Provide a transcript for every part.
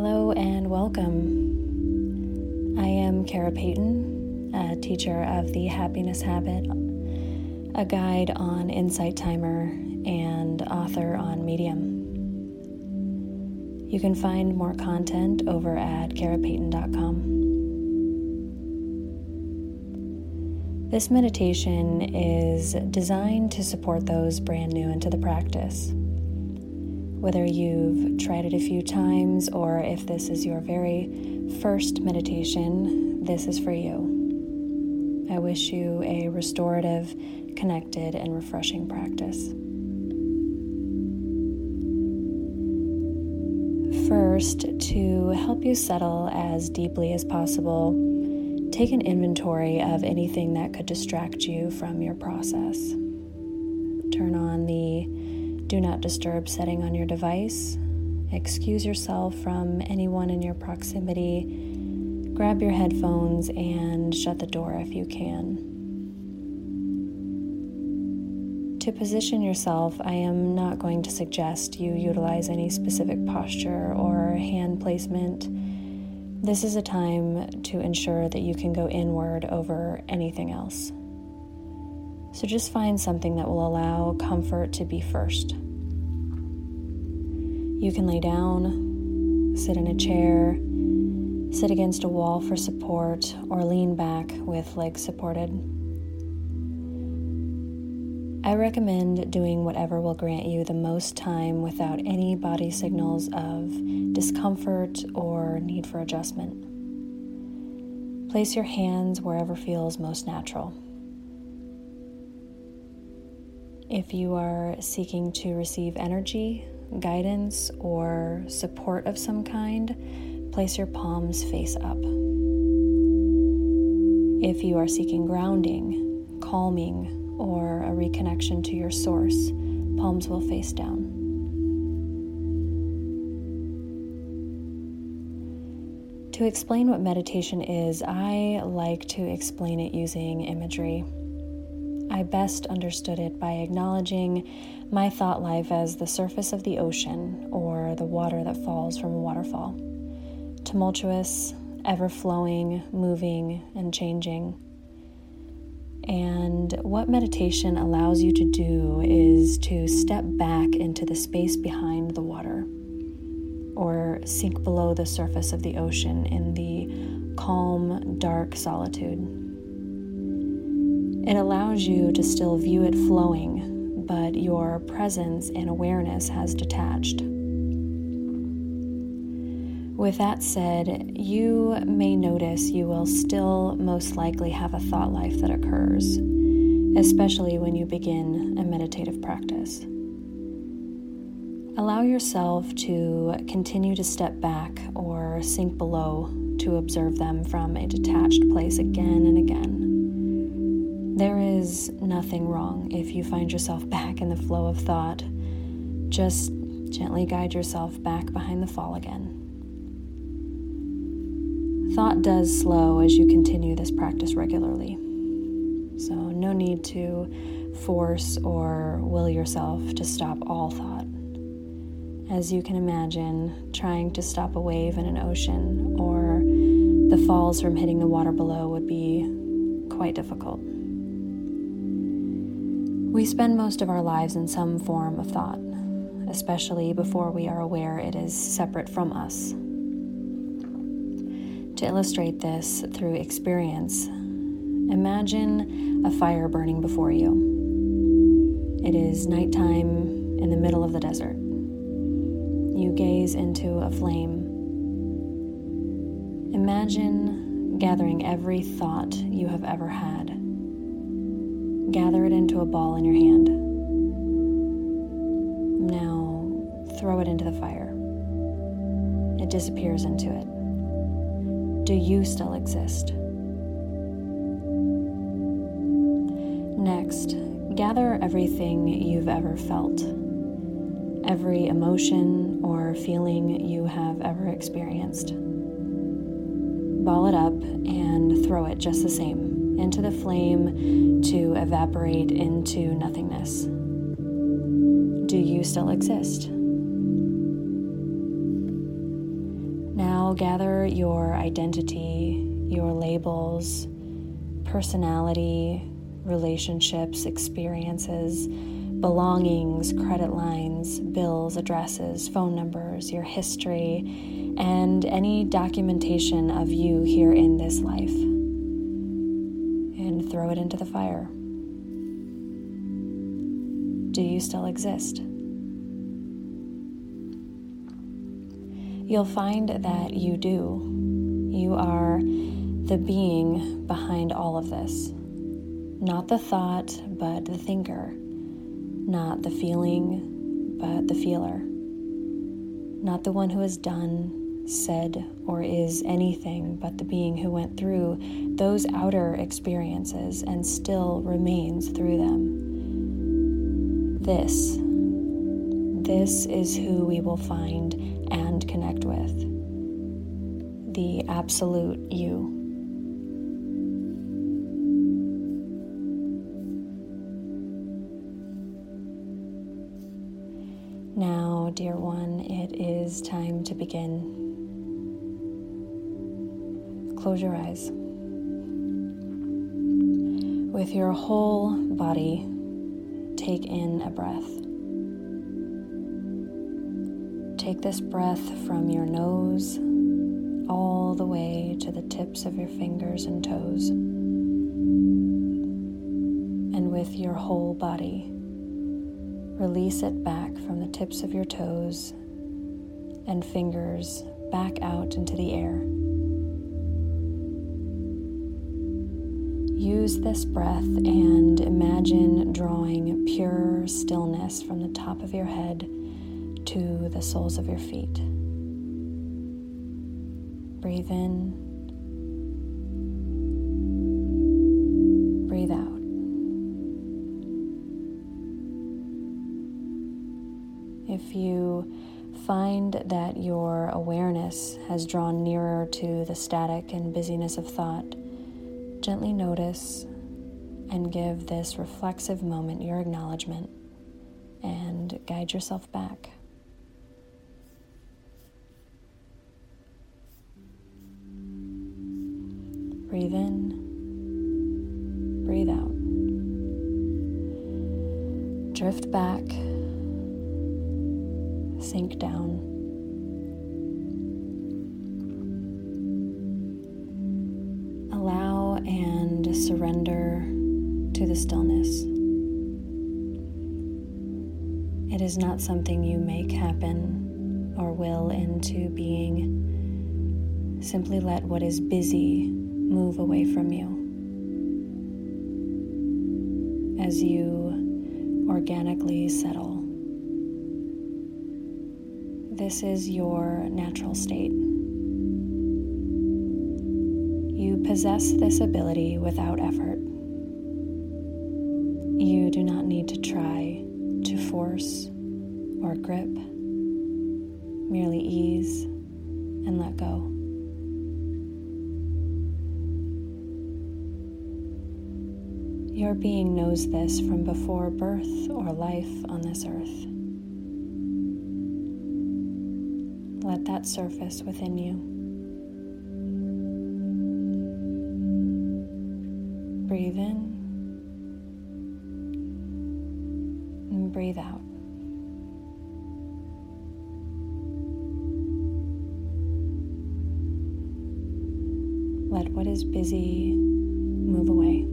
Hello and welcome. I am Kara Payton, a teacher of the Happiness Habit, a guide on Insight Timer, and author on Medium. You can find more content over at karapayton.com. This meditation is designed to support those brand new into the practice. Whether you've tried it a few times or if this is your very first meditation, this is for you. I wish you a restorative, connected, and refreshing practice. First, to help you settle as deeply as possible, take an inventory of anything that could distract you from your process. Turn on the do not disturb setting on your device. Excuse yourself from anyone in your proximity. Grab your headphones and shut the door if you can. To position yourself, I am not going to suggest you utilize any specific posture or hand placement. This is a time to ensure that you can go inward over anything else. So just find something that will allow comfort to be first. You can lay down, sit in a chair, sit against a wall for support, or lean back with legs supported. I recommend doing whatever will grant you the most time without any body signals of discomfort or need for adjustment. Place your hands wherever feels most natural. If you are seeking to receive energy, guidance, or support of some kind, place your palms face up. If you are seeking grounding, calming, or a reconnection to your source, palms will face down. To explain what meditation is, I like to explain it using imagery. I best understood it by acknowledging my thought life as the surface of the ocean or the water that falls from a waterfall. Tumultuous, ever flowing, moving, and changing. And what meditation allows you to do is to step back into the space behind the water or sink below the surface of the ocean in the calm, dark solitude. It allows you to still view it flowing, but your presence and awareness has detached. With that said, you may notice you will still most likely have a thought life that occurs, especially when you begin a meditative practice. Allow yourself to continue to step back or sink below to observe them from a detached place again and again. There is nothing wrong if you find yourself back in the flow of thought. Just gently guide yourself back behind the fall again. Thought does slow as you continue this practice regularly. So, no need to force or will yourself to stop all thought. As you can imagine, trying to stop a wave in an ocean or the falls from hitting the water below would be quite difficult. We spend most of our lives in some form of thought, especially before we are aware it is separate from us. To illustrate this through experience, imagine a fire burning before you. It is nighttime in the middle of the desert. You gaze into a flame. Imagine gathering every thought you have ever had. Gather it into a ball in your hand. Now throw it into the fire. It disappears into it. Do you still exist? Next, gather everything you've ever felt, every emotion or feeling you have ever experienced. Ball it up and throw it just the same into the flame to evaporate into nothingness. Do you still exist? Now gather your identity, your labels, personality, relationships, experiences, belongings, credit lines, bills, addresses, phone numbers, your history, and any documentation of you here in this life. Throw it into the fire. Do you still exist? You'll find that you do. You are the being behind all of this. Not the thought, but the thinker. Not the feeling, but the feeler. Not the one who has done, said, or is anything, but the being who went through those outer experiences and still remains through them. This, this is who we will find and connect with the absolute you. Now, dear one, it is time to begin. Close your eyes. With your whole body, take in a breath. Take this breath from your nose all the way to the tips of your fingers and toes. And with your whole body, Release it back from the tips of your toes and fingers back out into the air. Use this breath and imagine drawing pure stillness from the top of your head to the soles of your feet. Breathe in. Breathe out. If you find that your awareness has drawn nearer to the static and busyness of thought, gently notice and give this reflexive moment your acknowledgement and guide yourself back. Breathe in, breathe out. Drift back sink down. Surrender to the stillness. It is not something you make happen or will into being. Simply let what is busy move away from you. As you organically settle. This is your natural state. You possess this ability without effort. You do not need to try to force or grip, merely ease and let go. Your being knows this from before birth or life on this earth. let that surface within you. Breathe in and breathe out. Let what is busy move away.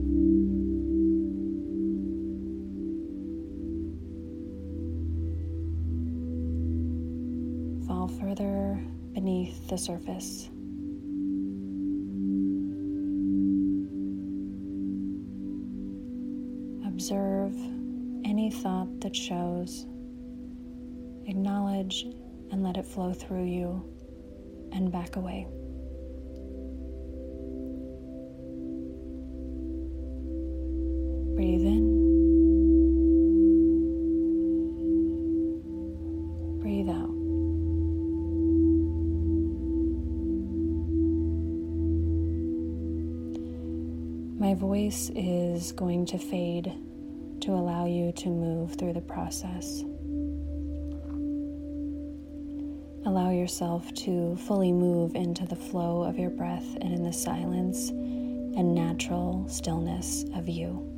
Fall further beneath the surface. Observe any thought that shows. Acknowledge and let it flow through you and back away. Breathe in. Breathe out. My voice is going to fade to allow you to move through the process. Allow yourself to fully move into the flow of your breath and in the silence and natural stillness of you.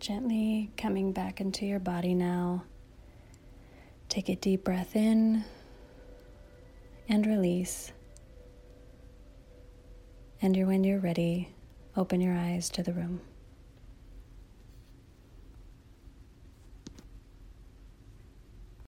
Gently coming back into your body now. Take a deep breath in and release. And when you're ready, open your eyes to the room.